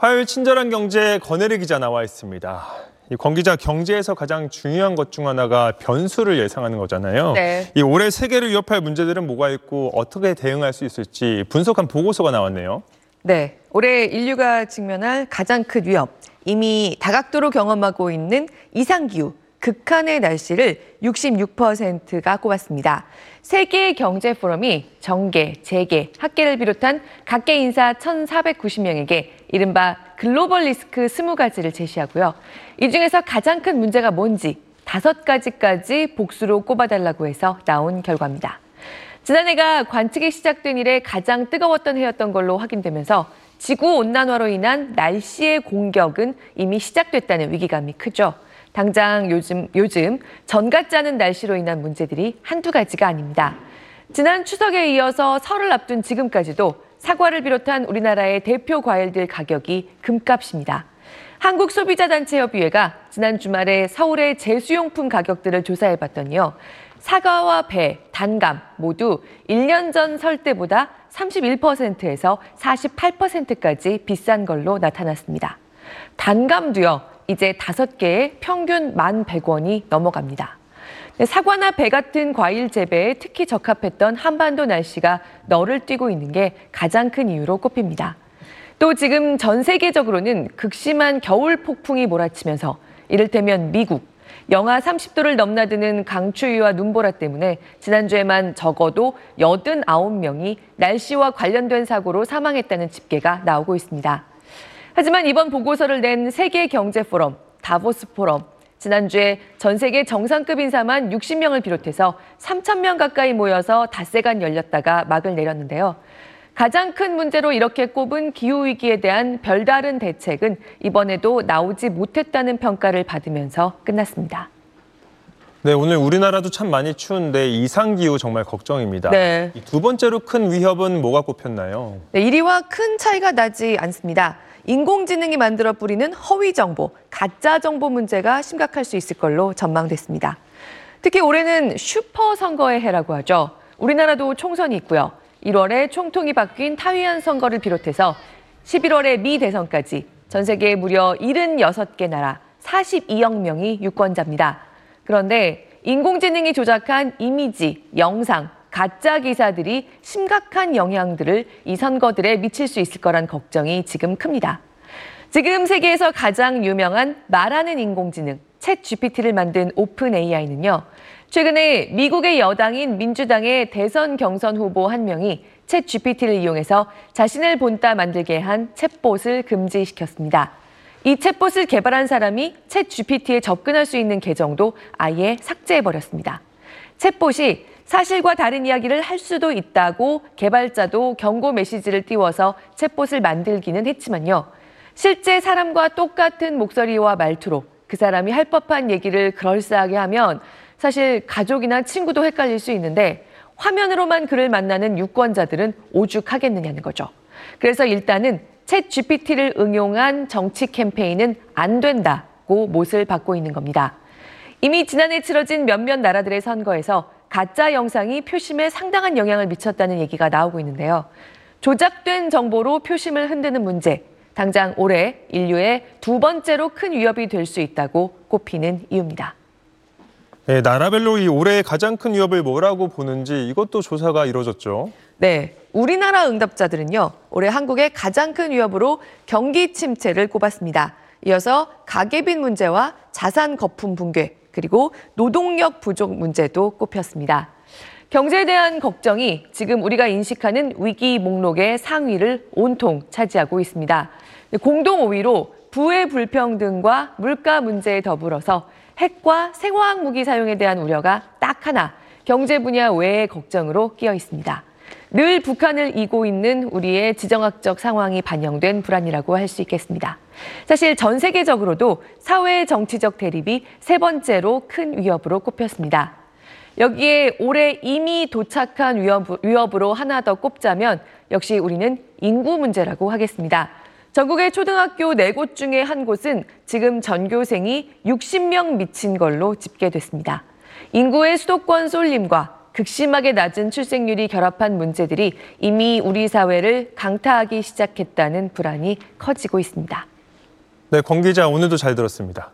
화요일 친절한 경제 권혜리 기자 나와 있습니다. 이권 기자 경제에서 가장 중요한 것 중 하나가 변수를 예상하는 거잖아요. 네. 이 올해 세계를 위협할 문제들은 뭐가 있고 어떻게 대응할 수 있을지 분석한 보고서가 나왔네요. 네. 올해 인류가 직면할 가장 큰 위협. 이미 다각도로 경험하고 있는 이상기후, 극한의 날씨를 66%가 꼽았습니다. 세계 경제 포럼이 정계, 재계, 학계를 비롯한 각계 인사 1,490명에게 이른바 글로벌 리스크 20가지를 제시하고요. 이 중에서 가장 큰 문제가 뭔지 다섯 가지까지 복수로 꼽아달라고 해서 나온 결과입니다. 지난해가 관측이 시작된 이래 가장 뜨거웠던 해였던 걸로 확인되면서 지구 온난화로 인한 날씨의 공격은 이미 시작됐다는 위기감이 크죠. 당장 요즘 요즘 전 같지 않은 날씨로 인한 문제들이 한두 가지가 아닙니다. 지난 추석에 이어서 설을 앞둔 지금까지도 사과를 비롯한 우리나라의 대표 과일들 가격이 금값입니다. 한국소비자단체협의회가 지난 주말에 서울의 제수용품 가격들을 조사해 봤더니요. 사과와 배, 단감 모두 1년 전 설 때보다 31%에서 48%까지 비싼 걸로 나타났습니다. 단감도요. 이제 다섯 개에 평균 만 100원이 넘어갑니다. 사과나 배 같은 과일 재배에 특히 적합했던 한반도 날씨가 너를 띄고 있는 게 가장 큰 이유로 꼽힙니다. 또 지금 전 세계적으로는 극심한 겨울 폭풍이 몰아치면서 이를테면 미국, 영하 30도를 넘나드는 강추위와 눈보라 때문에 지난주에만 적어도 89명이 날씨와 관련된 사고로 사망했다는 집계가 나오고 있습니다. 하지만 이번 보고서를 낸 세계 경제 포럼, 다보스 포럼, 지난주에 전 세계 정상급 인사만 60명을 비롯해서 3천 명 가까이 모여서 닷새간 열렸다가 막을 내렸는데요. 가장 큰 문제로 이렇게 꼽은 기후위기에 대한 별다른 대책은 이번에도 나오지 못했다는 평가를 받으면서 끝났습니다. 네, 오늘 우리나라도 참 많이 추운데 이상기후 정말 걱정입니다. 네. 두 번째로 큰 위협은 뭐가 꼽혔나요? 네, 1위와 큰 차이가 나지 않습니다. 인공지능이 만들어 뿌리는 허위 정보, 가짜 정보 문제가 심각할 수 있을 걸로 전망됐습니다. 특히 올해는 슈퍼 선거의 해라고 하죠. 우리나라도 총선이 있고요. 1월에 총통이 바뀐 타위안 선거를 비롯해서 11월에 미 대선까지 전 세계 무려 76개 나라 42억 명이 유권자입니다. 그런데 인공지능이 조작한 이미지, 영상, 가짜 기사들이 심각한 영향들을 이 선거들에 미칠 수 있을 거란 걱정이 지금 큽니다. 지금 세계에서 가장 유명한 말하는 인공지능 챗 GPT를 만든 오픈 AI는요. 최근에 미국의 여당인 민주당의 대선 경선 후보 한 명이 챗 GPT를 이용해서 자신을 본따 만들게 한 챗봇을 금지시켰습니다. 이 챗봇을 개발한 사람이 챗 GPT에 접근할 수 있는 계정도 아예 삭제해버렸습니다. 챗봇이 사실과 다른 이야기를 할 수도 있다고 개발자도 경고 메시지를 띄워서 챗봇을 만들기는 했지만요. 실제 사람과 똑같은 목소리와 말투로 그 사람이 할 법한 얘기를 그럴싸하게 하면 사실 가족이나 친구도 헷갈릴 수 있는데 화면으로만 그를 만나는 유권자들은 오죽하겠느냐는 거죠. 그래서 일단은 챗 GPT를 응용한 정치 캠페인은 안 된다고 못을 받고 있는 겁니다. 이미 지난해 치러진 몇몇 나라들의 선거에서 가짜 영상이 표심에 상당한 영향을 미쳤다는 얘기가 나오고 있는데요. 조작된 정보로 표심을 흔드는 문제, 당장 올해 인류의 두 번째로 큰 위협이 될 수 있다고 꼽히는 이유입니다. 네, 나라별로 이 올해 가장 큰 위협을 뭐라고 보는지 이것도 조사가 이루어졌죠. 네, 우리나라 응답자들은요, 올해 한국의 가장 큰 위협으로 경기 침체를 꼽았습니다. 이어서 가계빈 문제와 자산 거품 붕괴, 그리고 노동력 부족 문제도 꼽혔습니다. 경제에 대한 걱정이 지금 우리가 인식하는 위기 목록의 상위를 온통 차지하고 있습니다. 공동 5위로 부의 불평등과 물가 문제에 더불어서 핵과 생화학 무기 사용에 대한 우려가 딱 하나 경제 분야 외의 걱정으로 끼어 있습니다. 늘 북한을 이고 있는 우리의 지정학적 상황이 반영된 불안이라고 할 수 있겠습니다. 사실 전 세계적으로도 사회 정치적 대립이 세 번째로 큰 위협으로 꼽혔습니다. 여기에 올해 이미 도착한 위협, 위협으로 하나 더 꼽자면 역시 우리는 인구 문제라고 하겠습니다. 전국의 초등학교 네곳 중에 한 곳은 지금 전교생이 60명 미친 걸로 집계됐습니다. 인구의 수도권 쏠림과 극심하게 낮은 출생률이 결합한 문제들이 이미 우리 사회를 강타하기 시작했다는 불안이 커지고 있습니다. 네, 권 기자 오늘도 잘 들었습니다.